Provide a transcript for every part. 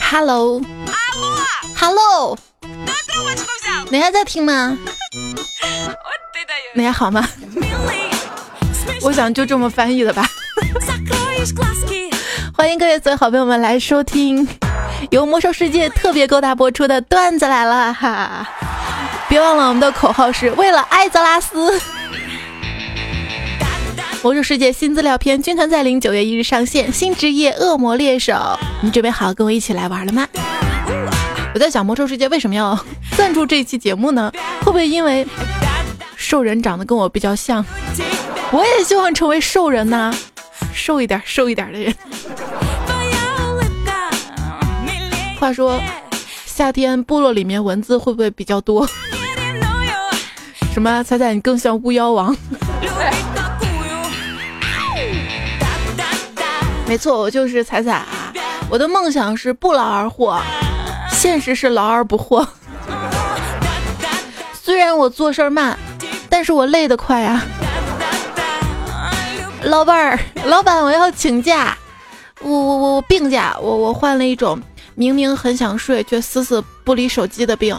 Hello，Hello，你还在听吗？你还好吗？我想就这么翻译的吧。欢迎各位所有好朋友们来收听由魔兽世界特别勾搭播出的段子来了哈！别忘了我们的口号是为了艾泽拉斯。魔兽世界新资料片军团再临，九月一日上线新职业恶魔猎手，你准备好跟我一起来玩了吗？我在想魔兽世界为什么要赞助这期节目呢？会不会因为兽人长得跟我比较像？我也希望成为兽人呐，瘦一点瘦一点的人。话说，夏天部落里面蚊子会不会比较多？什么彩彩，你更像巫妖王。没错，我就是彩彩啊。我的梦想是不劳而获，现实是劳而不获。虽然我做事儿慢，但是我累得快啊。老板儿，老板，我要请假，我我我我病假，我我患了一种明明很想睡却死死不离手机的病。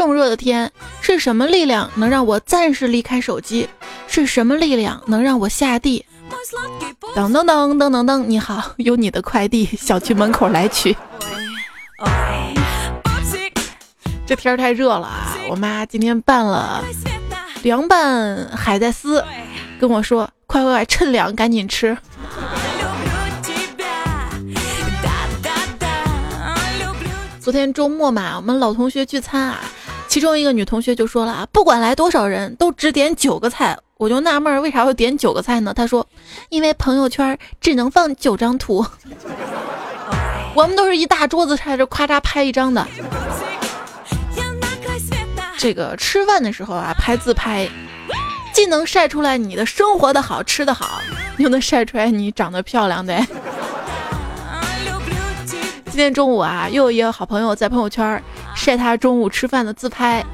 这么热的天，是什么力量能让我暂时离开手机？是什么力量能让我下地？噔噔噔噔噔噔，你好，有你的快递，小区门口来取。这天太热了啊！我妈今天拌了凉拌海带丝，跟我说：“快快快，趁凉赶紧吃。”昨天周末嘛，我们老同学聚餐啊，其中一个女同学就说了啊：“不管来多少人都只点九个菜。”我就纳闷，为啥会点九个菜呢？她说：“因为朋友圈只能放九张图，我们都是一大桌子菜，这咔嚓拍一张的。”这个吃饭的时候啊，拍自拍，既能晒出来你的生活的好吃的好，又能晒出来你长得漂亮的。今天中午啊，又有一个好朋友在朋友圈晒他中午吃饭的自拍，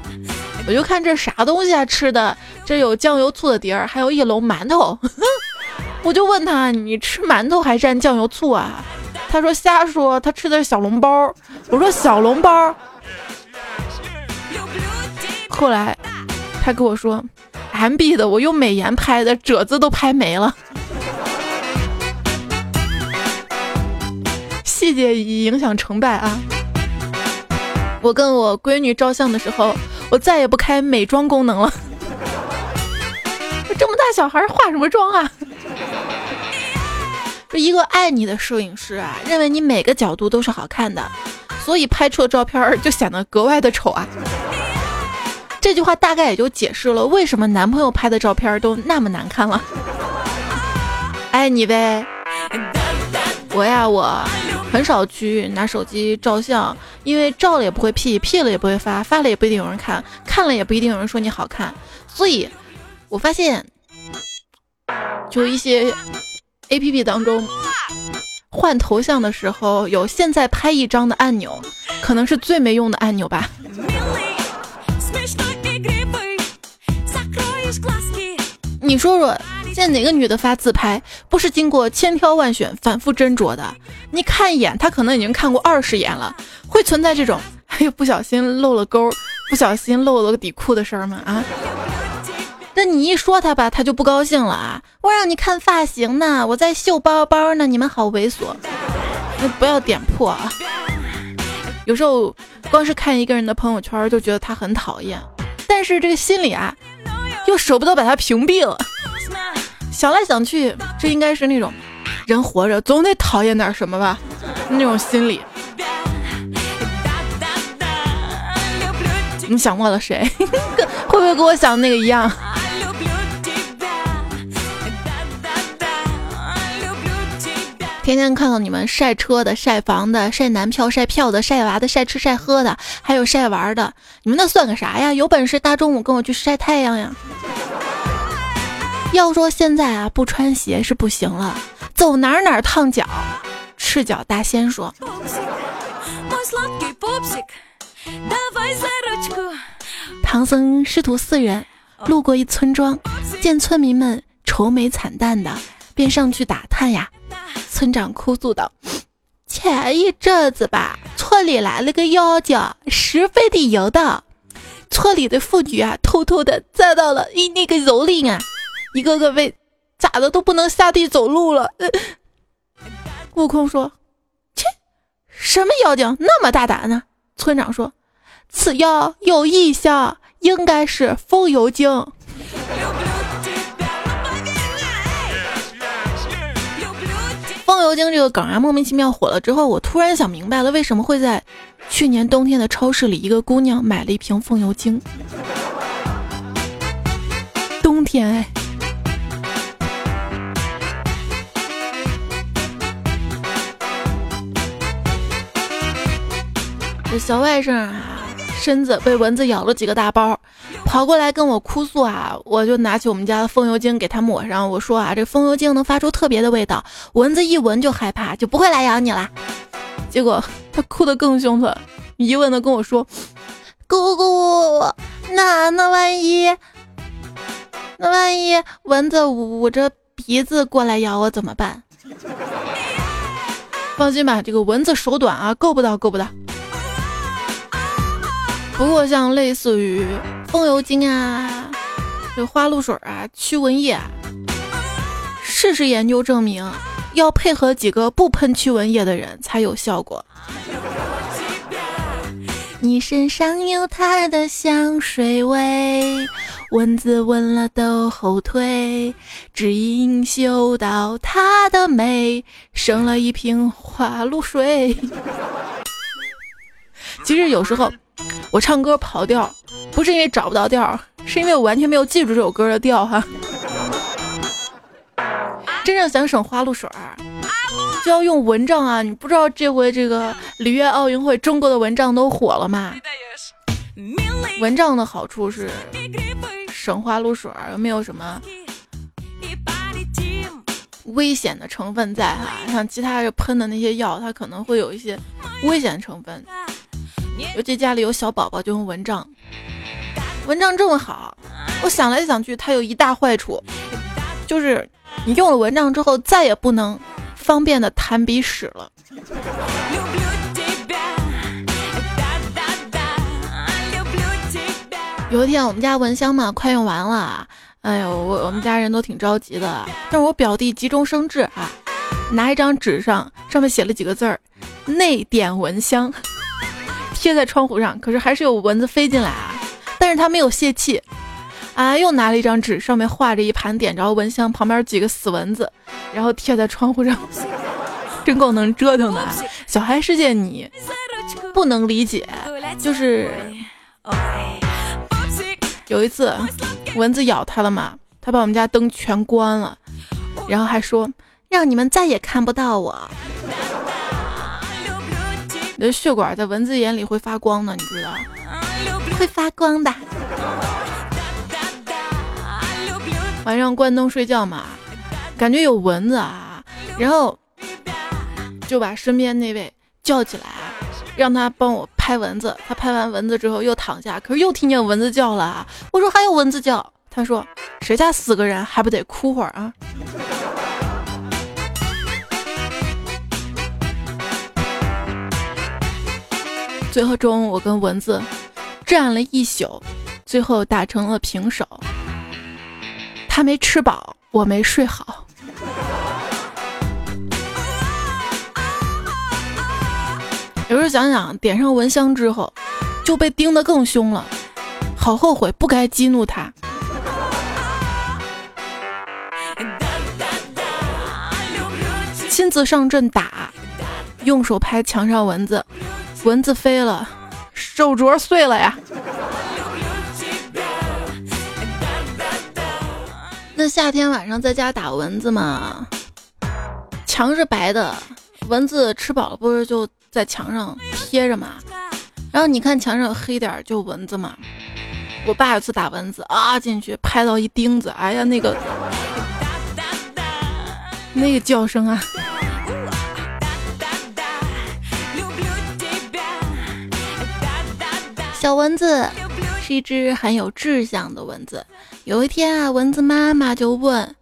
我就看这啥东西啊，吃的这有酱油醋的碟儿，还有一笼馒头，我就问他，你吃馒头还蘸酱油醋啊？他说瞎说，他吃的是小笼包。我说小笼包。后来，他跟我说，M B 的，我用美颜拍的，褶子都拍没了，节影响成败啊！我跟我闺女照相的时候，我再也不开美妆功能了。这么大小孩化什么妆啊？就一个爱你的摄影师啊，认为你每个角度都是好看的，所以拍出的照片就显得格外的丑啊。这句话大概也就解释了为什么男朋友拍的照片都那么难看了。爱你呗，我呀，我很少去拿手机照相，因为照了也不会 P，P 了也不会发，发了也不一定有人看，看了也不一定有人说你好看。所以，我发现，就一些 A P P 当中换头像的时候有现在拍一张的按钮，可能是最没用的按钮吧。你说说，现在哪个女的发自拍不是经过千挑万选、反复斟酌的？你看一眼，她可能已经看过二十眼了。会存在这种 哎呦不小心漏了沟、不小心漏了个底裤的事儿吗？啊？那你一说她吧，她就不高兴了啊！我让你看发型呢，我在秀包包呢，你们好猥琐！你不要点破啊！有时候光是看一个人的朋友圈就觉得他很讨厌，但是这个心里啊。又舍不得把他屏蔽了，想来想去，这应该是那种人活着总得讨厌点什么吧，那种心理。你想过了谁？会不会跟我想的那个一样？天天看到你们晒车的、晒房的、晒男票、晒票的、晒娃的、晒吃晒喝的，还有晒玩的，你们那算个啥呀？有本事大中午跟我去晒太阳呀！要说现在啊，不穿鞋是不行了，走哪儿哪儿烫脚。赤脚大仙说：“唐僧师徒四人路过一村庄，见村民们愁眉惨淡的，便上去打探呀。村长哭诉道：“前一阵子吧，村里来了个妖精，十分的淫荡，村里的妇女啊，偷偷的栽到了一那个蹂躏啊，一个个被咋的都不能下地走路了。”悟空说：“切，什么妖精那么大胆呢？”村长说：“此妖有异象，应该是风油精。”风油精这个梗啊，莫名其妙火了之后，我突然想明白了，为什么会在去年冬天的超市里，一个姑娘买了一瓶风油精。冬天哎。小外甥啊，身子被蚊子咬了几个大包，跑过来跟我哭诉啊，我就拿起我们家的风油精给他抹上。我说啊，这风油精能发出特别的味道，蚊子一闻就害怕，就不会来咬你了。结果他哭得更凶了，疑问的跟我说：“姑姑，那那万一，那万一蚊子捂着鼻子过来咬我怎么办？” 放心吧，这个蚊子手短啊，够不到，够不到。不过，像类似于风油精啊、这花露水啊、驱蚊液，事实研究证明，要配合几个不喷驱蚊液的人才有效果。你身上有它的香水味，蚊子闻了都后退，只因嗅到它的美，生了一瓶花露水。其实有时候。我唱歌跑调，不是因为找不到调，是因为我完全没有记住这首歌的调哈。真正想省花露水，就要用蚊帐啊！你不知道这回这个里约奥运会，中国的蚊帐都火了吗？蚊帐的好处是省花露水，又没有什么危险的成分在哈。像其他的喷的那些药，它可能会有一些危险成分。尤其家里有小宝宝，就用蚊帐。蚊帐这么好，我想来想去，它有一大坏处，就是你用了蚊帐之后，再也不能方便的弹鼻屎了。有一天，我们家蚊香嘛快用完了，哎呦，我我们家人都挺着急的。但是我表弟急中生智啊，拿一张纸上，上面写了几个字儿：内点蚊香。贴在窗户上，可是还是有蚊子飞进来啊！但是他没有泄气，啊，又拿了一张纸，上面画着一盘点着蚊香，旁边几个死蚊子，然后贴在窗户上，真够能折腾的。小孩世界你不能理解，就是有一次蚊子咬他了嘛，他把我们家灯全关了，然后还说让你们再也看不到我。你的血管在蚊子眼里会发光的，你知道？会发光的。晚上关灯睡觉嘛，感觉有蚊子啊，然后就把身边那位叫起来，让他帮我拍蚊子。他拍完蚊子之后又躺下，可是又听见蚊子叫了。我说还有蚊子叫，他说谁家死个人还不得哭会儿啊？最后中我跟蚊子战了一宿，最后打成了平手。他没吃饱，我没睡好。有时候想想，点上蚊香之后就被叮得更凶了，好后悔，不该激怒他。亲自上阵打，用手拍墙上蚊子。蚊子飞了，手镯碎了呀。那夏天晚上在家打蚊子嘛，墙是白的，蚊子吃饱了不是就在墙上贴着嘛？然后你看墙上黑点就蚊子嘛。我爸有次打蚊子啊，进去拍到一钉子，哎呀那个那个叫声啊。小蚊子是一只很有志向的蚊子。有一天啊，蚊子妈妈就问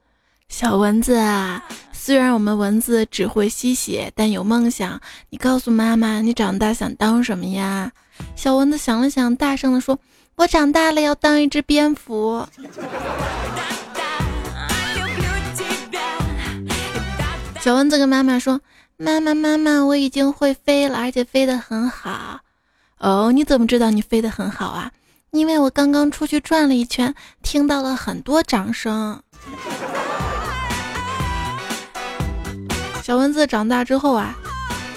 小蚊子啊：“虽然我们蚊子只会吸血，但有梦想。你告诉妈妈，你长大想当什么呀？”小蚊子想了想，大声地说：“我长大了要当一只蝙蝠。”小蚊子跟妈妈说：“妈妈，妈妈，我已经会飞了，而且飞得很好。”哦，你怎么知道你飞得很好啊？因为我刚刚出去转了一圈，听到了很多掌声。小蚊子长大之后啊，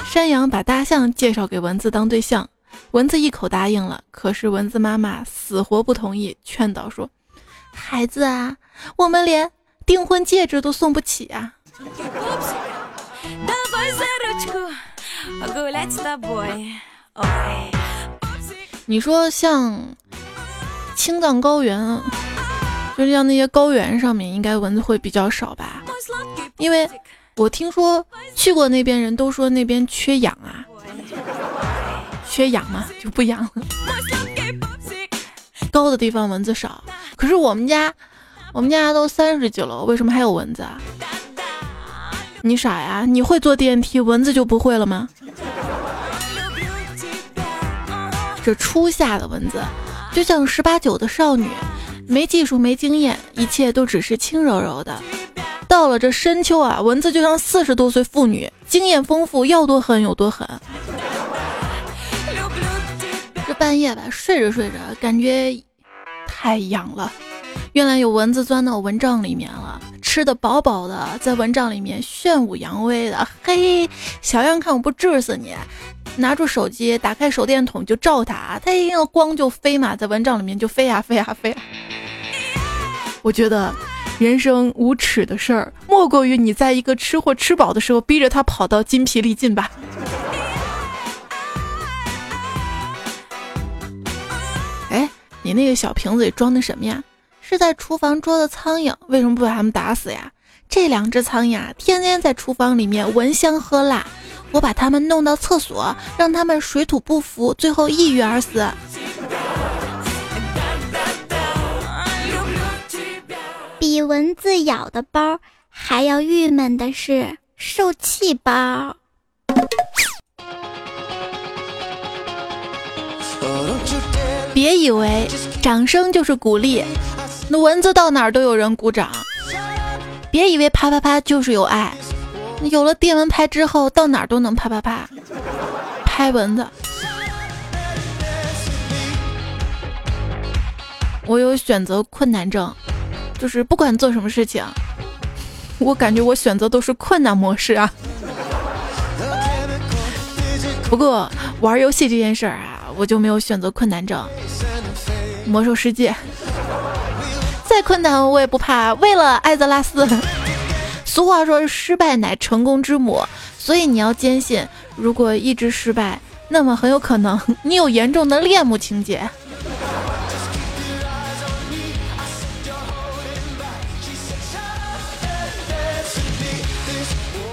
山羊把大象介绍给蚊子当对象，蚊子一口答应了。可是蚊子妈妈死活不同意，劝导说：“孩子啊，我们连订婚戒指都送不起啊。”你说像青藏高原，就像那些高原上面，应该蚊子会比较少吧？因为我听说去过那边人都说那边缺氧啊，缺氧嘛就不养了。高的地方蚊子少，可是我们家，我们家都三十几楼，为什么还有蚊子啊？你傻呀？你会坐电梯，蚊子就不会了吗？这初夏的蚊子，就像十八九的少女，没技术没经验，一切都只是轻柔柔的。到了这深秋啊，蚊子就像四十多岁妇女，经验丰富，要多狠有多狠。这半夜吧，睡着睡着，感觉太痒了。原来有蚊子钻到蚊帐里面了，吃的饱饱的，在蚊帐里面炫舞扬威的。嘿，小样看我不治死你！拿出手机，打开手电筒就照它，它一个光就飞嘛，在蚊帐里面就飞呀飞呀飞。我觉得人生无耻的事儿，莫过于你在一个吃货吃饱的时候，逼着他跑到筋疲力尽吧。哎，你那个小瓶子里装的什么呀？是在厨房捉的苍蝇，为什么不把它们打死呀？这两只苍蝇啊，天天在厨房里面闻香喝辣，我把它们弄到厕所，让它们水土不服，最后抑郁而死。比蚊子咬的包还要郁闷的是受气包。别以为掌声就是鼓励。那蚊子到哪儿都有人鼓掌，别以为啪啪啪就是有爱。有了电蚊拍之后，到哪儿都能啪啪啪拍蚊子。我有选择困难症，就是不管做什么事情，我感觉我选择都是困难模式啊。不过玩游戏这件事儿啊，我就没有选择困难症。魔兽世界。再困难我也不怕，为了艾泽拉斯。俗话说，失败乃成功之母，所以你要坚信，如果一直失败，那么很有可能你有严重的恋母情节。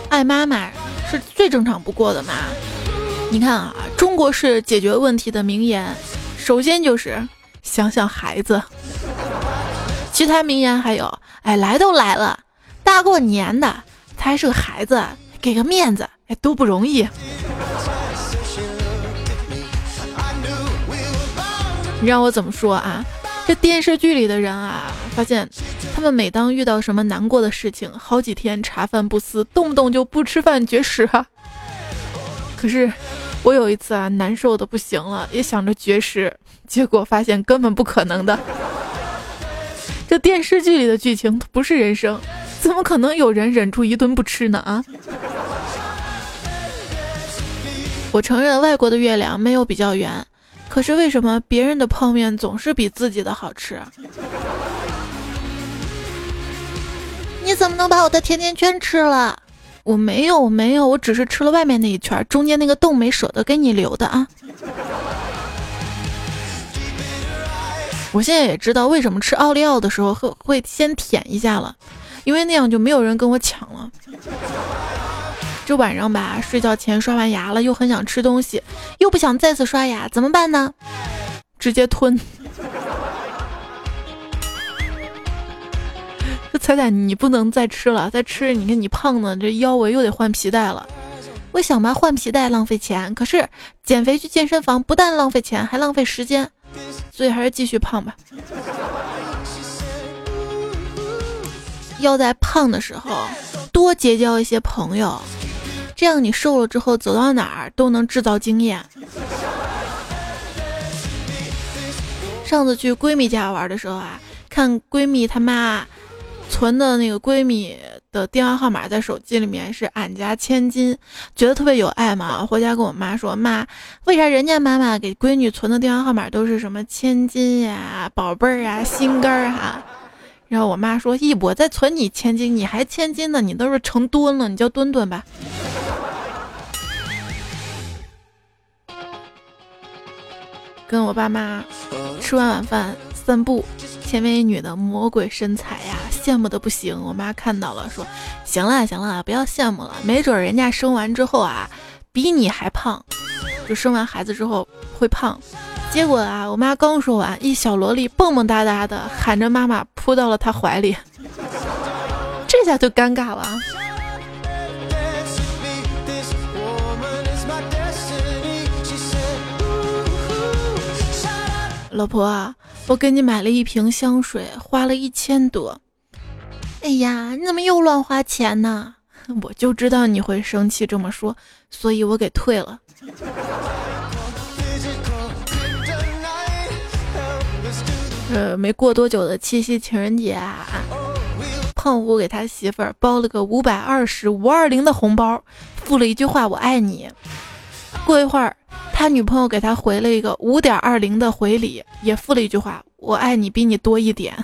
爱妈妈是最正常不过的嘛？你看啊，中国式解决问题的名言，首先就是想想孩子。其他名言还有，哎，来都来了，大过年的，他还是个孩子，给个面子，哎，都不容易。你让我怎么说啊？这电视剧里的人啊，发现他们每当遇到什么难过的事情，好几天茶饭不思，动不动就不吃饭绝食啊。可是我有一次啊，难受的不行了，也想着绝食，结果发现根本不可能的。这电视剧里的剧情不是人生，怎么可能有人忍住一顿不吃呢？啊！我承认外国的月亮没有比较圆，可是为什么别人的泡面总是比自己的好吃？你怎么能把我的甜甜圈吃了？我没有，我没有，我只是吃了外面那一圈，中间那个洞没舍得给你留的啊。我现在也知道为什么吃奥利奥的时候会会先舔一下了，因为那样就没有人跟我抢了。这晚上吧，睡觉前刷完牙了，又很想吃东西，又不想再次刷牙，怎么办呢？直接吞。这彩彩你不能再吃了，再吃你看你胖的这腰围又得换皮带了。我想吧，换皮带浪费钱，可是减肥去健身房不但浪费钱，还浪费时间，所以还是继续胖吧。要在胖的时候多结交一些朋友，这样你瘦了之后走到哪儿都能制造经验。上次去闺蜜家玩的时候啊，看闺蜜她妈存的那个闺蜜的电话号码在手机里面是俺家千金，觉得特别有爱嘛。回家跟我妈说，妈，为啥人家妈妈给闺女存的电话号码都是什么千金呀、宝贝儿啊、心肝儿哈？然后我妈说：“一我在存你千金，你还千金呢？你都是成吨了，你叫墩墩吧。”跟我爸妈吃完晚饭散步，前面一女的魔鬼身材呀，羡慕的不行。我妈看到了，说：“行了行了，不要羡慕了，没准人家生完之后啊，比你还胖，就生完孩子之后会胖。”结果啊，我妈刚说完，一小萝莉蹦蹦哒哒的喊着妈妈扑到了她怀里，这下就尴尬了。老婆啊，我给你买了一瓶香水，花了一千多。哎呀，你怎么又乱花钱呢？我就知道你会生气这么说，所以我给退了。呃，没过多久的七夕情人节啊，胖虎给他媳妇儿包了个五百二十五二零的红包，附了一句话“我爱你”。过一会儿，他女朋友给他回了一个五点二零的回礼，也附了一句话“我爱你比你多一点”。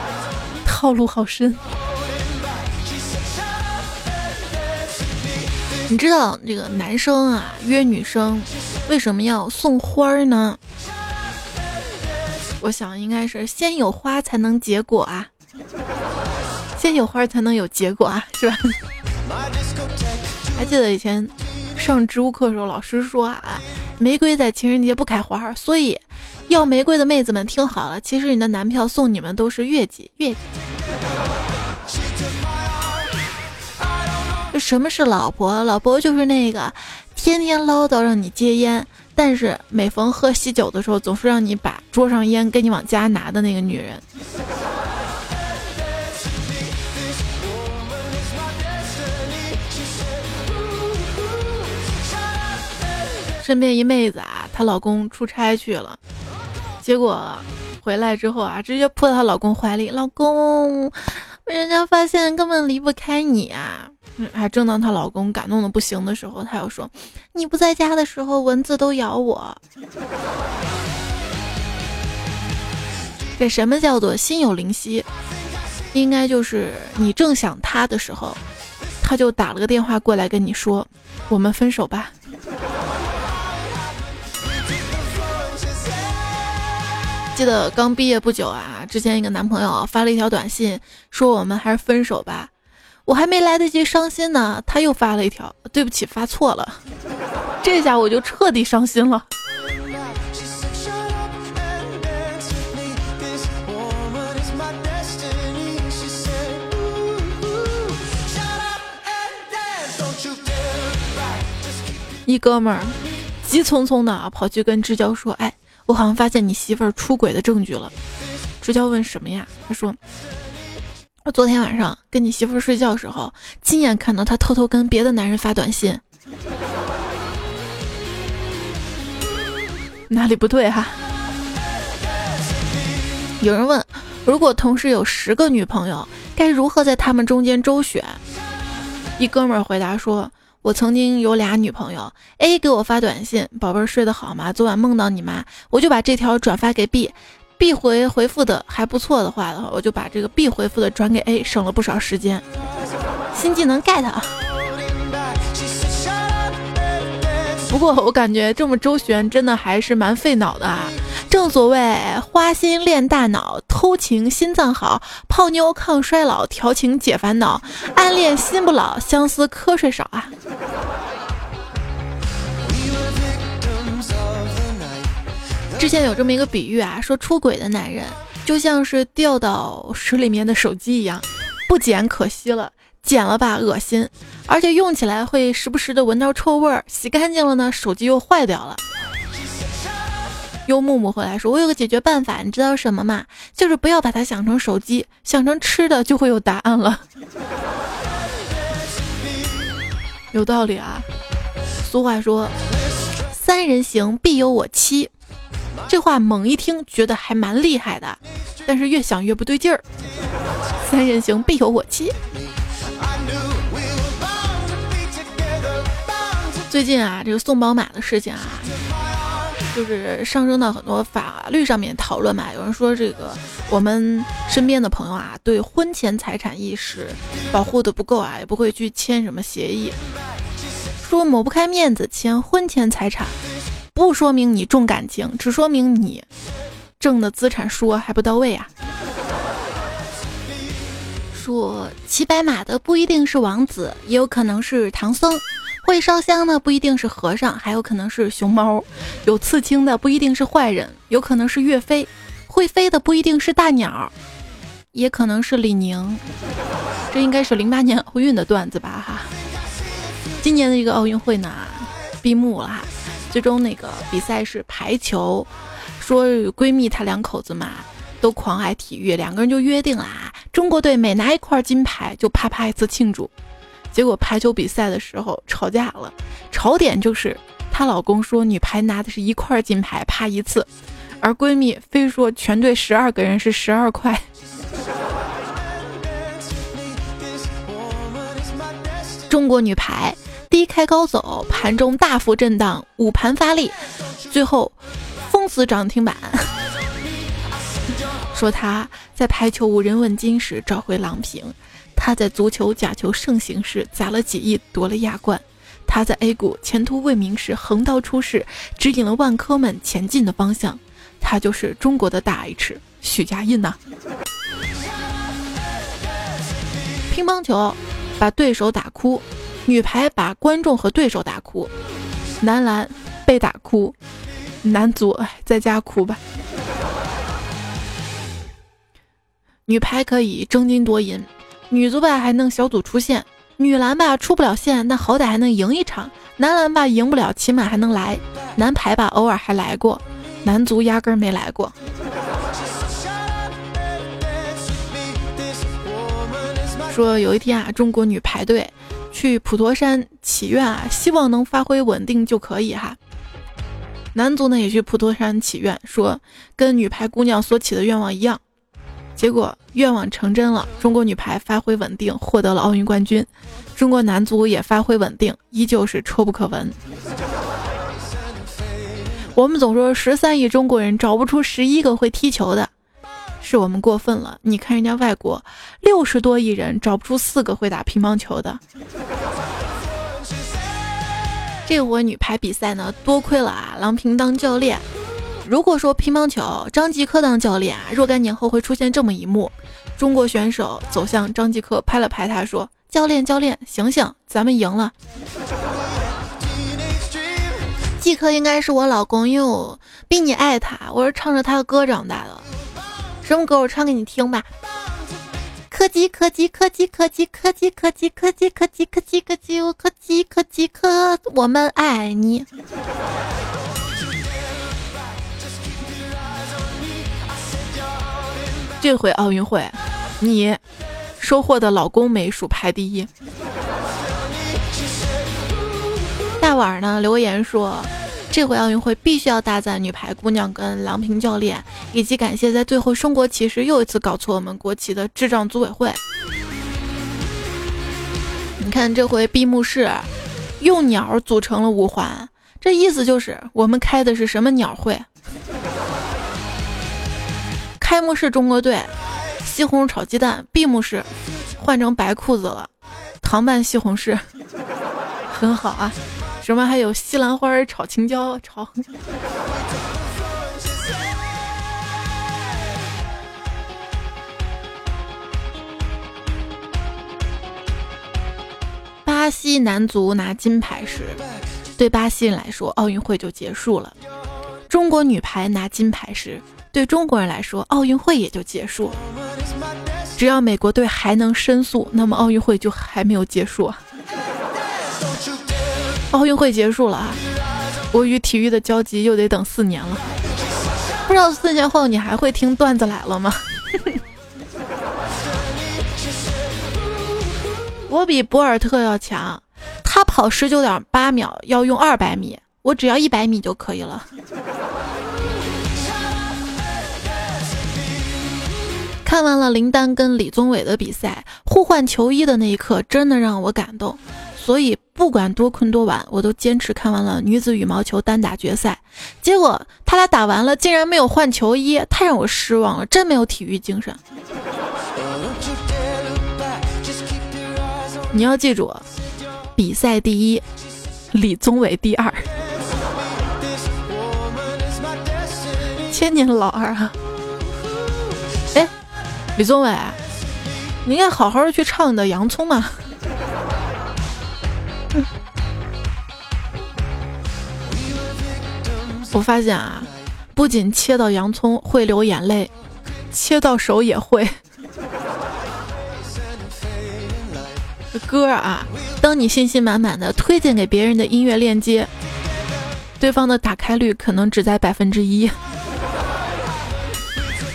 套路好深。你知道这个男生啊约女生为什么要送花呢？我想应该是先有花才能结果啊，先有花才能有结果啊，是吧？还记得以前上植物课的时候，老师说啊，玫瑰在情人节不开花，所以要玫瑰的妹子们听好了，其实你的男票送你们都是月季，月季。什么是老婆？老婆就是那个天天唠叨让你戒烟。但是每逢喝喜酒的时候，总是让你把桌上烟给你往家拿的那个女人。身边一妹子啊，她老公出差去了，结果回来之后啊，直接扑到她老公怀里，老公，被人家发现根本离不开你啊。还正当她老公感动的不行的时候，她又说：“你不在家的时候，蚊子都咬我。”这什么叫做心有灵犀？应该就是你正想他的时候，他就打了个电话过来跟你说：“我们分手吧。”记得刚毕业不久啊，之前一个男朋友发了一条短信，说：“我们还是分手吧。”我还没来得及伤心呢，他又发了一条：“对不起，发错了。”这下我就彻底伤心了。一哥们儿急匆匆的跑去跟支交说：“哎，我好像发现你媳妇儿出轨的证据了。”直交问：“什么呀？”他说。我昨天晚上跟你媳妇儿睡觉的时候，亲眼看到她偷偷跟别的男人发短信，哪里不对哈？有人问，如果同时有十个女朋友，该如何在他们中间周旋？一哥们儿回答说：“我曾经有俩女朋友，A 给我发短信，宝贝儿睡得好吗？昨晚梦到你妈，我就把这条转发给 B。” B 回回复的还不错的话的话，我就把这个 B 回复的转给 A，省了不少时间。新技能 get。不过我感觉这么周旋真的还是蛮费脑的啊。正所谓花心练大脑，偷情心脏好，泡妞抗衰老，调情解烦恼，暗恋心不老，相思瞌睡少啊。之前有这么一个比喻啊，说出轨的男人就像是掉到水里面的手机一样，不捡可惜了，捡了吧恶心，而且用起来会时不时的闻到臭味儿，洗干净了呢，手机又坏掉了。优木木回来说：“我有个解决办法，你知道什么吗？就是不要把它想成手机，想成吃的，就会有答案了。有道理啊。俗话说，三人行必有我妻，这话猛一听觉得还蛮厉害的，但是越想越不对劲儿。三人行必有我妻。最近啊，这个送宝马的事情啊。”就是上升到很多法律上面讨论嘛，有人说这个我们身边的朋友啊，对婚前财产意识保护的不够啊，也不会去签什么协议，说抹不开面子签婚前财产，不说明你重感情，只说明你挣的资产数额还不到位啊。说骑白马的不一定是王子，也有可能是唐僧。会烧香的不一定是和尚，还有可能是熊猫；有刺青的不一定是坏人，有可能是岳飞；会飞的不一定是大鸟，也可能是李宁。这应该是零八年奥运的段子吧？哈，今年的一个奥运会呢，闭幕了哈。最终那个比赛是排球，说闺蜜她两口子嘛，都狂爱体育，两个人就约定啦，中国队每拿一块金牌就啪啪一次庆祝。结果排球比赛的时候吵架了，吵点就是她老公说女排拿的是一块金牌，啪一次，而闺蜜非说全队十二个人是十二块。中国女排低开高走，盘中大幅震荡，午盘发力，最后封死涨停板。说她在排球无人问津时找回郎平。他在足球、假球盛行时砸了几亿夺了亚冠，他在 A 股前途未明时横刀出世，指引了万科们前进的方向。他就是中国的大 H 许家印呐。乒乓球把对手打哭，女排把观众和对手打哭，男篮被打哭，男足哎在家哭吧。女排可以争金夺银。女足吧还能小组出线，女篮吧出不了线，那好歹还能赢一场；男篮吧赢不了，起码还能来。男排吧偶尔还来过，男足压根没来过。说有一天啊，中国女排队去普陀山祈愿啊，希望能发挥稳定就可以哈。男足呢也去普陀山祈愿，说跟女排姑娘所起的愿望一样。结果愿望成真了，中国女排发挥稳定，获得了奥运冠军。中国男足也发挥稳定，依旧是臭不可闻。我们总说十三亿中国人找不出十一个会踢球的，是我们过分了。你看人家外国六十多亿人找不出四个会打乒乓球的。这回女排比赛呢，多亏了啊郎平当教练。如果说乒乓球张继科当教练啊，若干年后会出现这么一幕：中国选手走向张继科，拍了拍他说：“教练，教练，醒醒，咱们赢了。”继科应该是我老公，因为我比你爱他，我是唱着他的歌长大的。什么歌？我唱给你听吧。科技，科技，科技，科技，科技，科技，科技，科技，科技，科技，我科技，科技，科，我们爱你。这回奥运会，你收获的老公美数排第一。大碗呢留言说，这回奥运会必须要大赞女排姑娘跟郎平教练，以及感谢在最后升国旗时又一次搞错我们国旗的智障组委会。你看这回闭幕式，用鸟组成了五环，这意思就是我们开的是什么鸟会？开幕式中国队西红柿炒鸡蛋，闭幕式换成白裤子了，糖拌西红柿 很好啊。什么还有西兰花炒青椒炒。巴西男足拿金牌时，对巴西人来说，奥运会就结束了。中国女排拿金牌时，对中国人来说，奥运会也就结束。只要美国队还能申诉，那么奥运会就还没有结束。奥运会结束了啊，我与体育的交集又得等四年了。不知道四年后你还会听段子来了吗？我比博尔特要强，他跑十九点八秒要用二百米，我只要一百米就可以了。看完了林丹跟李宗伟的比赛，互换球衣的那一刻真的让我感动，所以不管多困多晚，我都坚持看完了女子羽毛球单打决赛。结果他俩打完了，竟然没有换球衣，太让我失望了，真没有体育精神。你要记住，比赛第一，李宗伟第二，千年老二啊！李宗伟，你应该好好的去唱你的《洋葱》嘛。我发现啊，不仅切到洋葱会流眼泪，切到手也会。歌啊，当你信心满满的推荐给别人的音乐链接，对方的打开率可能只在百分之一，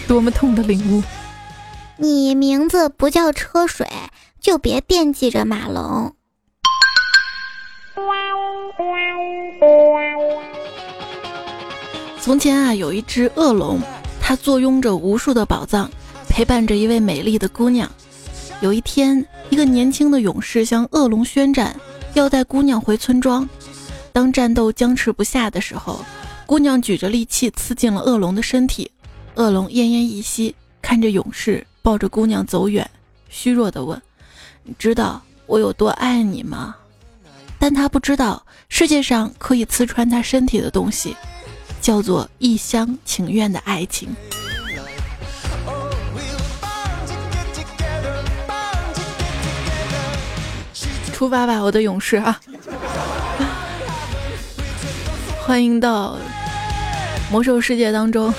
多么痛的领悟！你名字不叫车水，就别惦记着马龙。从前啊，有一只恶龙，它坐拥着无数的宝藏，陪伴着一位美丽的姑娘。有一天，一个年轻的勇士向恶龙宣战，要带姑娘回村庄。当战斗僵持不下的时候，姑娘举着利器刺进了恶龙的身体。恶龙奄奄一息，看着勇士抱着姑娘走远，虚弱地问：“你知道我有多爱你吗？”但他不知道，世界上可以刺穿他身体的东西，叫做一厢情愿的爱情。出发吧，我的勇士啊！欢迎到魔兽世界当中，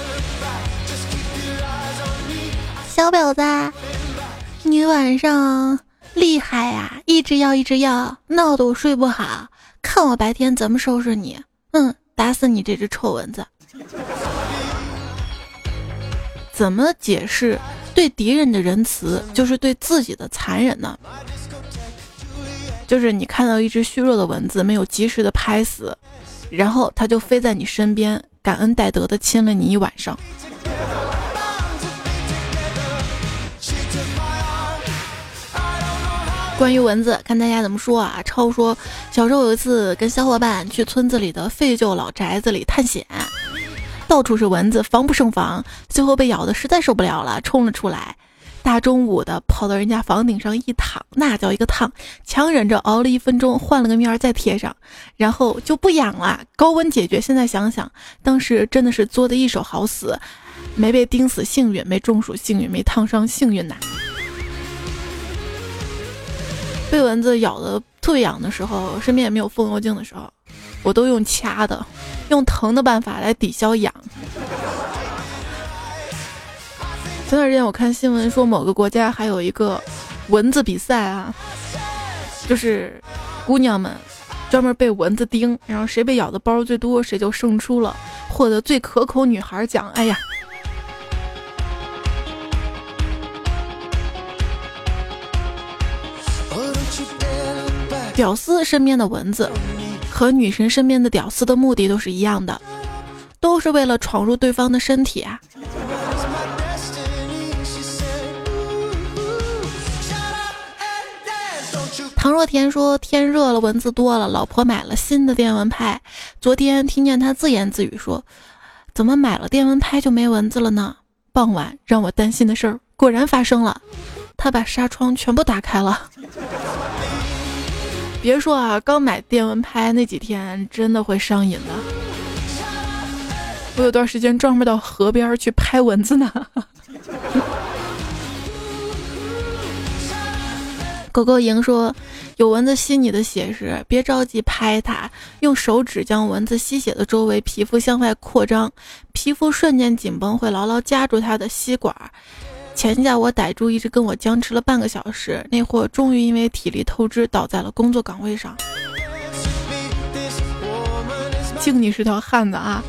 小婊子，你晚上厉害呀！一直要，一直要，闹得我睡不好。看我白天怎么收拾你！嗯，打死你这只臭蚊子！怎么解释对敌人的仁慈，就是对自己的残忍呢？就是你看到一只虚弱的蚊子没有及时的拍死，然后它就飞在你身边，感恩戴德的亲了你一晚上。关于蚊子，看大家怎么说啊？超说小时候有一次跟小伙伴去村子里的废旧老宅子里探险，到处是蚊子，防不胜防，最后被咬的实在受不了了，冲了出来。大中午的跑到人家房顶上一躺，那叫一个烫，强忍着熬了一分钟，换了个面儿再贴上，然后就不痒了，高温解决。现在想想，当时真的是作的一手好死，没被叮死幸运，没中暑幸运，没烫伤幸运呐。被蚊子咬的特别痒的时候，身边也没有风油精的时候，我都用掐的，用疼的办法来抵消痒。前段时间我看新闻说，某个国家还有一个蚊子比赛啊，就是姑娘们专门被蚊子叮，然后谁被咬的包最多，谁就胜出了，获得最可口女孩奖。哎呀，屌丝身边的蚊子和女神身边的屌丝的目的都是一样的，都是为了闯入对方的身体啊。唐若甜说：“天热了，蚊子多了，老婆买了新的电蚊拍。昨天听见她自言自语说：‘怎么买了电蚊拍就没蚊子了呢？’傍晚让我担心的事儿果然发生了，她把纱窗全部打开了。别说啊，刚买电蚊拍那几天真的会上瘾的。我有段时间专门到河边去拍蚊子呢。”狗狗莹说：“有蚊子吸你的血时，别着急拍它，用手指将蚊子吸血的周围皮肤向外扩张，皮肤瞬间紧绷，会牢牢夹住它的吸管。前下我逮住一直跟我僵持了半个小时，那货终于因为体力透支倒在了工作岗位上。敬你是条汉子啊！”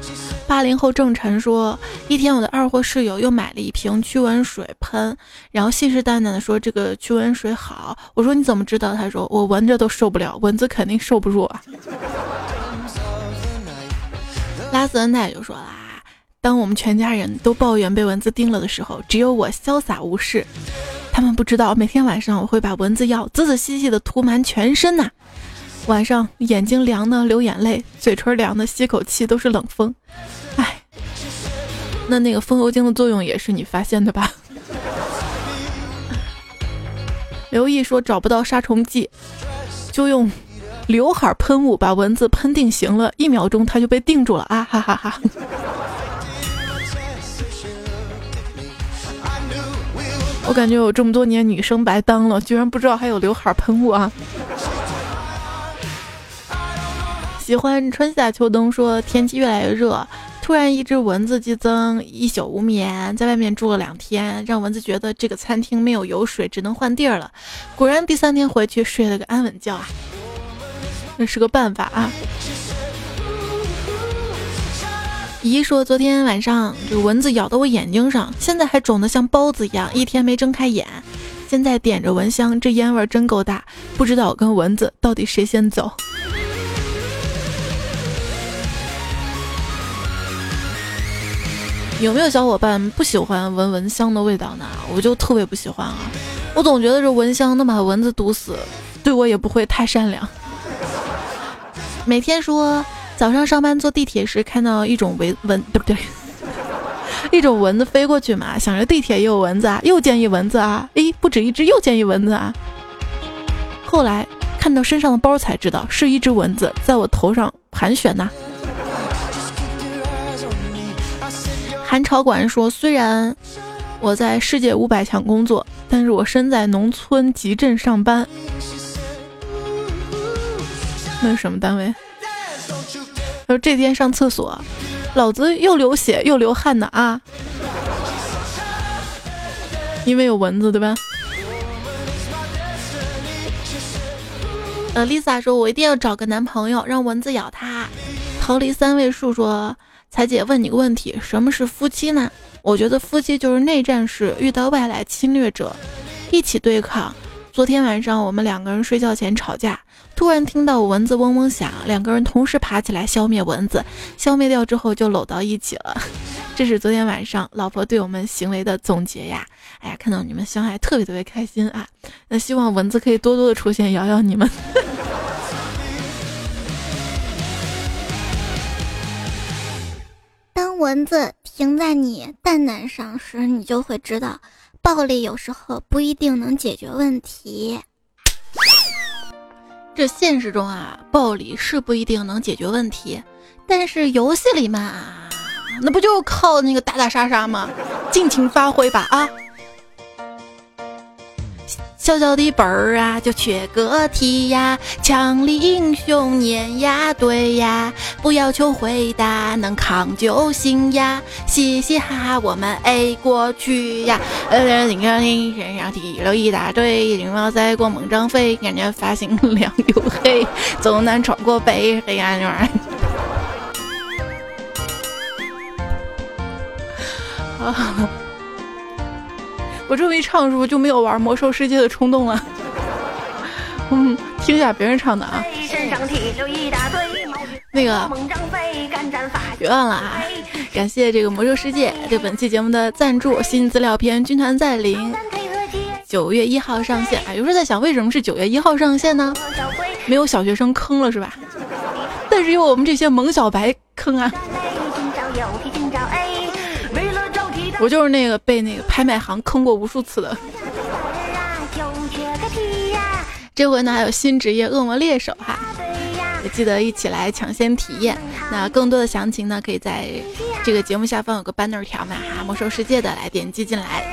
八零后郑晨说：“一天，我的二货室友又买了一瓶驱蚊水喷，然后信誓旦旦的说这个驱蚊水好。我说你怎么知道？他说我闻着都受不了，蚊子肯定受不住啊。” 拉斯恩奈就说啦：“当我们全家人都抱怨被蚊子叮了的时候，只有我潇洒无事。他们不知道，每天晚上我会把蚊子药仔仔细细的涂满全身呐。晚上眼睛凉的流眼泪，嘴唇凉的吸口气都是冷风。”哎，那那个风油精的作用也是你发现的吧？刘毅说找不到杀虫剂，就用刘海喷雾把蚊子喷定型了，一秒钟它就被定住了啊！哈哈哈。我感觉我这么多年女生白当了，居然不知道还有刘海喷雾啊！喜欢春夏秋冬，说天气越来越热。突然，一只蚊子激增，一宿无眠，在外面住了两天，让蚊子觉得这个餐厅没有油水，只能换地儿了。果然，第三天回去睡了个安稳觉啊，那是个办法啊。姨说，昨天晚上这个蚊子咬到我眼睛上，现在还肿得像包子一样，一天没睁开眼。现在点着蚊香，这烟味真够大，不知道我跟蚊子到底谁先走。有没有小伙伴不喜欢闻蚊香的味道呢？我就特别不喜欢啊！我总觉得这蚊香能把蚊子毒死，对我也不会太善良。每天说早上上班坐地铁时看到一种蚊蚊，对不对？一种蚊子飞过去嘛，想着地铁也有蚊子啊，又见一蚊子啊，诶，不止一只，又见一蚊子啊。后来看到身上的包才知道是一只蚊子在我头上盘旋呐。韩朝管说：“虽然我在世界五百强工作，但是我身在农村集镇上班。那是什么单位？他说这天上厕所，老子又流血又流汗的啊！因为有蚊子，对吧？”呃，Lisa 说：“我一定要找个男朋友，让蚊子咬他。”逃离三位数说。彩姐问你个问题：什么是夫妻呢？我觉得夫妻就是内战时遇到外来侵略者，一起对抗。昨天晚上我们两个人睡觉前吵架，突然听到蚊子嗡嗡响，两个人同时爬起来消灭蚊子，消灭掉之后就搂到一起了。这是昨天晚上老婆对我们行为的总结呀！哎呀，看到你们相爱特别特别开心啊！那希望蚊子可以多多的出现，咬咬你们。当蚊子停在你蛋蛋上时，你就会知道，暴力有时候不一定能解决问题。这现实中啊，暴力是不一定能解决问题，但是游戏里嘛，那不就靠那个打打杀杀吗？尽情发挥吧啊！小小的本儿啊，就缺个题呀！强力英雄碾压队呀，不要求回答，能扛就行呀！嘻嘻哈哈，我们 A 过去呀！呃，领上你身上提了一大堆，羽毛在光猛张飞，感觉发型亮又黑，走南闯过北，黑暗中。啊。我这么一唱，是不是就没有玩魔兽世界的冲动了？嗯，听一下别人唱的啊。那个，别忘了啊！感谢这个魔兽世界对本期节目的赞助。新资料片《军团再临》九月一号上线啊！有时候在想，为什么是九月一号上线呢？没有小学生坑了是吧？但是有我们这些萌小白坑啊！我就是那个被那个拍卖行坑过无数次的。这回呢还有新职业恶魔猎手哈，也记得一起来抢先体验。那更多的详情呢，可以在这个节目下方有个 banner 条嘛哈，魔兽世界的来点击进来。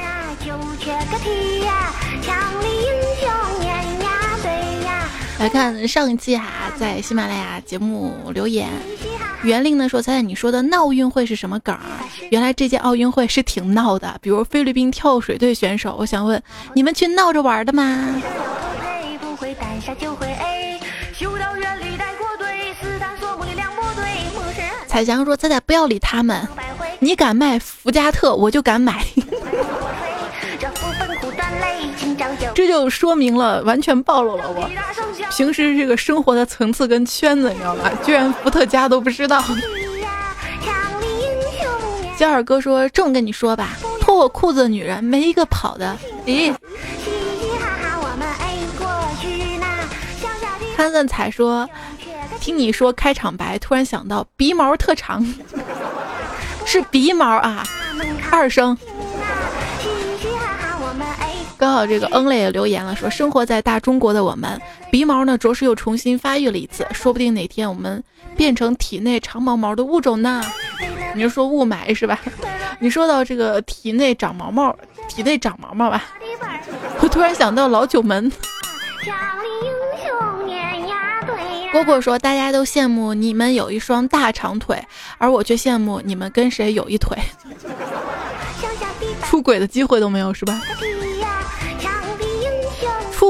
来看上一期哈，在喜马拉雅节目留言，袁令呢说：“猜猜你说的闹运会是什么梗儿？原来这届奥运会是挺闹的，比如菲律宾跳水队选手，我想问你们去闹着玩的吗？”彩翔说：“猜猜不要理他们，你敢卖福加特，我就敢买。”这就说明了，完全暴露了我平时这个生活的层次跟圈子，你知道吧？居然伏特加都不知道。焦二哥说：“这么跟你说吧，脱我裤子的女人没一个跑的。”咦？潘森彩说：“听你说开场白，突然想到鼻毛特长，是鼻毛啊，二声。”刚好这个恩磊也留言了，说生活在大中国的我们，鼻毛呢着实又重新发育了一次，说不定哪天我们变成体内长毛毛的物种呢？你是说雾霾是吧？你说到这个体内长毛毛，体内长毛毛吧，我突然想到老九门。蝈蝈说，大家都羡慕你们有一双大长腿，而我却羡慕你们跟谁有一腿，出轨的机会都没有是吧？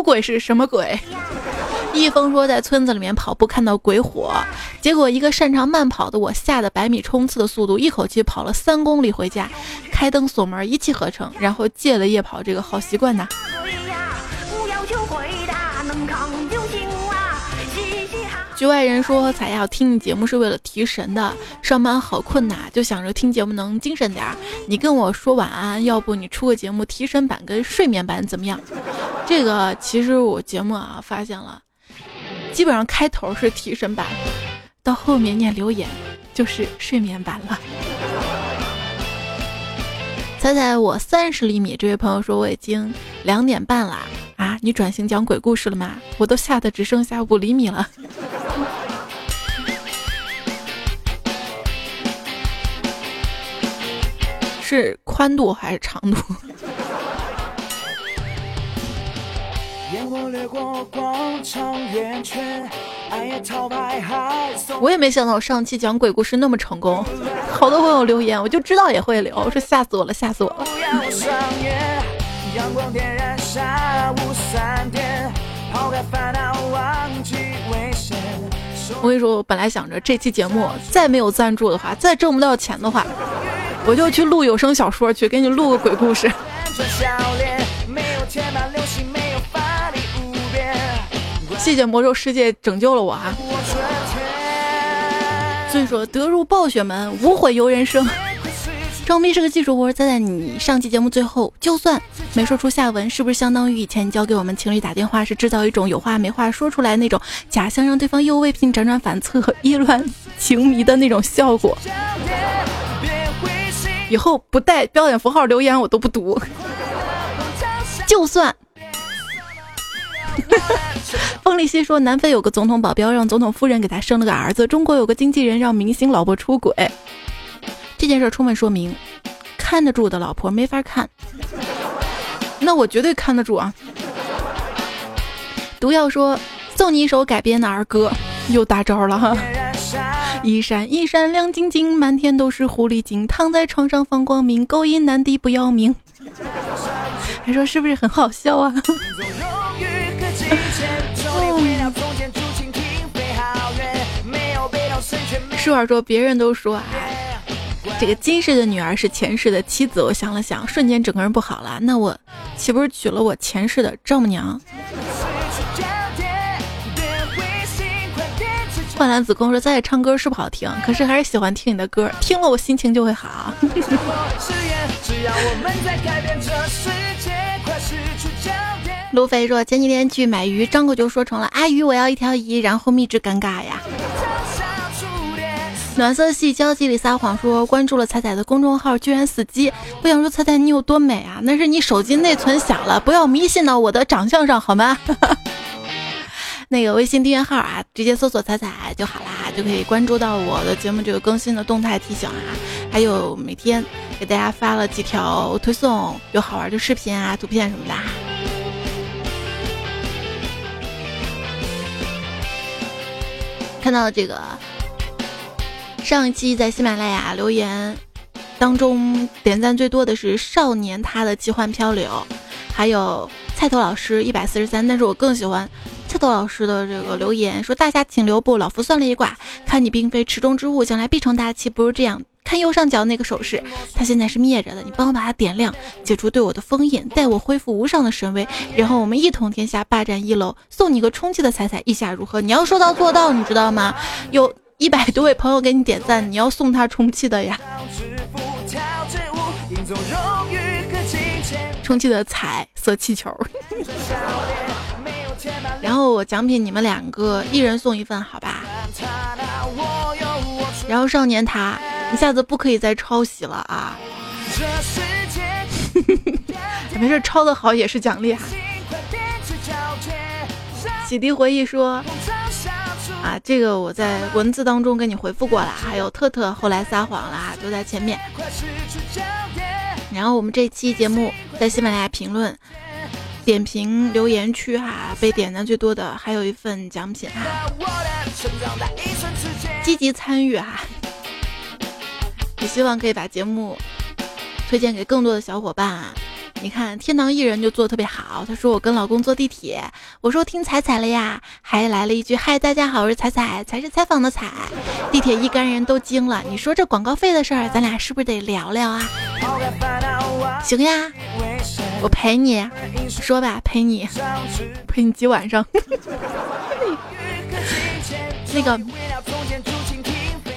鬼是什么鬼？易峰说在村子里面跑步看到鬼火，结果一个擅长慢跑的我吓得百米冲刺的速度，一口气跑了三公里回家，开灯锁门一气呵成，然后戒了夜跑这个好习惯呐。局外人说：“彩要听你节目是为了提神的，上班好困呐，就想着听节目能精神点儿。你跟我说晚安，要不你出个节目提神版跟睡眠版怎么样？这个其实我节目啊发现了，基本上开头是提神版，到后面念留言就是睡眠版了。猜猜我三十厘米，这位朋友说我已经两点半啦啊！你转型讲鬼故事了吗？我都吓得只剩下五厘米了。”是宽度还是长度？我也没想到我上期讲鬼故事那么成功，好多朋友留言，我就知道也会留，说吓死我了，吓死我了。我跟你说，我本来想着这期节目再没有赞助的话，再挣不到钱的话。我就去录有声小说去，给你录个鬼故事。谢谢魔兽世界拯救了我啊！所以说得入暴雪门，无悔游人生。装逼是个技术活，在在你上期节目最后，就算没说出下文，是不是相当于以前教给我们情侣打电话是制造一种有话没话说出来那种假象，让对方又为凭辗转反侧、意乱情迷的那种效果？以后不带标点符号留言我都不读，就算。风力西说，南非有个总统保镖让总统夫人给他生了个儿子，中国有个经纪人让明星老婆出轨，这件事充分说明，看得住的老婆没法看。那我绝对看得住啊！毒药说，送你一首改编的儿歌，又大招了哈。一闪一闪亮晶晶，满天都是狐狸精，躺在床上放光明，勾引男的不要命。还说是不是很好笑啊？舒儿说，别人都说啊，这个今世的女儿是前世的妻子。我想了想，瞬间整个人不好了。那我岂不是娶了我前世的丈母娘？幻蓝子宫说：“在唱歌是不好听，可是还是喜欢听你的歌，听了我心情就会好。”路飞说：“前几天去买鱼，张口就说成了阿鱼，我要一条鱼，然后蜜汁尴尬呀。”暖色系交际里撒谎说：“关注了彩彩的公众号，居然死机。”我想说彩彩你有多美啊？那是你手机内存小了，不要迷信到我的长相上好吗？那个微信订阅号啊，直接搜索“彩彩”就好啦，就可以关注到我的节目这个更新的动态提醒啊。还有每天给大家发了几条推送，有好玩的视频啊、图片什么的。看到这个上一期在喜马拉雅留言当中点赞最多的是少年他的奇幻漂流，还有菜头老师一百四十三，但是我更喜欢菜头老师的这个留言，说大侠请留步，老夫算了一卦，看你并非池中之物，将来必成大器，不如这样。看右上角那个手势，它现在是灭着的，你帮我把它点亮，解除对我的封印，待我恢复无上的神威，然后我们一统天下，霸占一楼，送你个充气的彩彩，意下如何？你要说到做到，你知道吗？有一百多位朋友给你点赞，你要送他充气的呀，充气的彩色气球。然后我奖品你们两个一人送一份，好吧？然后少年他。一下子不可以再抄袭了啊！没事，抄的好也是奖励。洗涤回忆说啊，这个我在文字当中给你回复过了，还有特特后来撒谎了，都在前面。然后我们这期节目在喜马拉雅评论、点评留言区哈，被点赞最多的还有一份奖品哈，积极参与哈。也希望可以把节目推荐给更多的小伙伴啊。你看，天堂艺人就做的特别好。他说我跟老公坐地铁，我说听彩彩了呀，还来了一句嗨，大家好，我是彩彩，才是采访的彩。地铁一干人都惊了。你说这广告费的事儿，咱俩是不是得聊聊啊？行呀，我陪你说吧，陪你陪你几晚上。那个。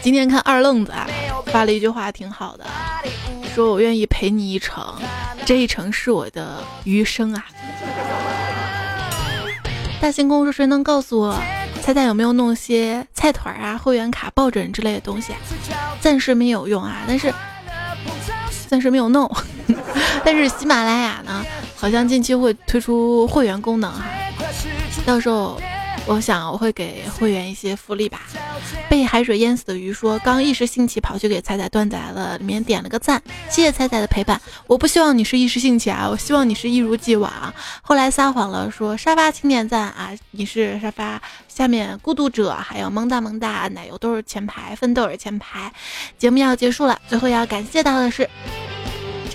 今天看二愣子啊，发了一句话挺好的，说我愿意陪你一程，这一程是我的余生啊。大星空说谁能告诉我，猜猜有没有弄些菜团啊、会员卡、抱枕之类的东西？暂时没有用啊，但是暂时没有弄。但是喜马拉雅呢，好像近期会推出会员功能哈，到时候。我想我会给会员一些福利吧。被海水淹死的鱼说，刚一时兴起跑去给彩彩段子来了里面点了个赞，谢谢彩彩的陪伴。我不希望你是一时兴起啊，我希望你是一如既往。后来撒谎了，说沙发请点赞啊，你是沙发下面孤独者，还有萌哒萌哒奶油都是前排，奋斗是前排。节目要结束了，最后要感谢到的是。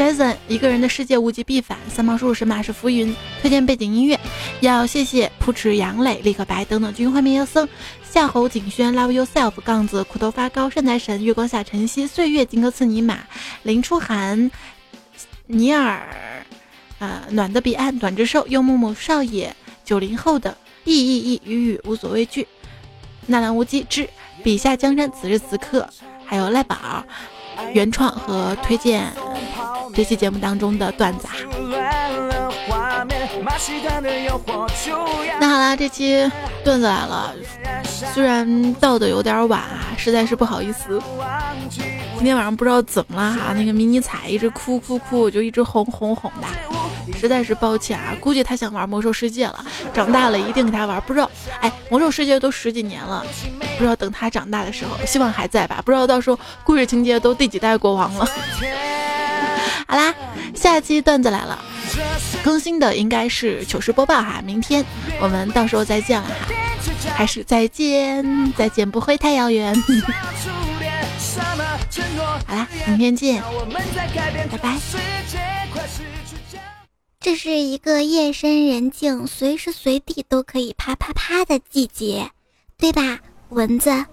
Jason 一个人的世界物极必反，三毛叔叔神马是浮云，推荐背景音乐，要谢谢扑哧杨磊、立刻白等等君欢灭妖僧、夏侯景轩、Love Yourself、杠子、苦头发高、善财神、月光下晨曦、岁月、金戈刺尼玛、林初寒、尼尔、呃暖的彼岸、短之兽、幽默默少爷、九零后的意意意雨雨无所畏惧、纳兰无羁之笔下江山此时此刻，还有赖宝。原创和推荐这期节目当中的段子啊。那好啦，这期段子来了，虽然到的有点晚啊，实在是不好意思。今天晚上不知道怎么了哈，那个迷你彩一直哭哭哭，我就一直哄哄哄的，实在是抱歉啊。估计他想玩魔兽世界了，长大了一定给他玩。不知道，哎，魔兽世界都十几年了，不知道等他长大的时候，希望还在吧？不知道到时候故事情节都第几代国王了。好啦，下期段子来了，更新的应该是糗事播报哈。明天我们到时候再见了哈，还是再见，再见不会太遥远。好啦，明天见，拜拜。这是一个夜深人静、随时随地都可以啪啪啪的季节，对吧，蚊子？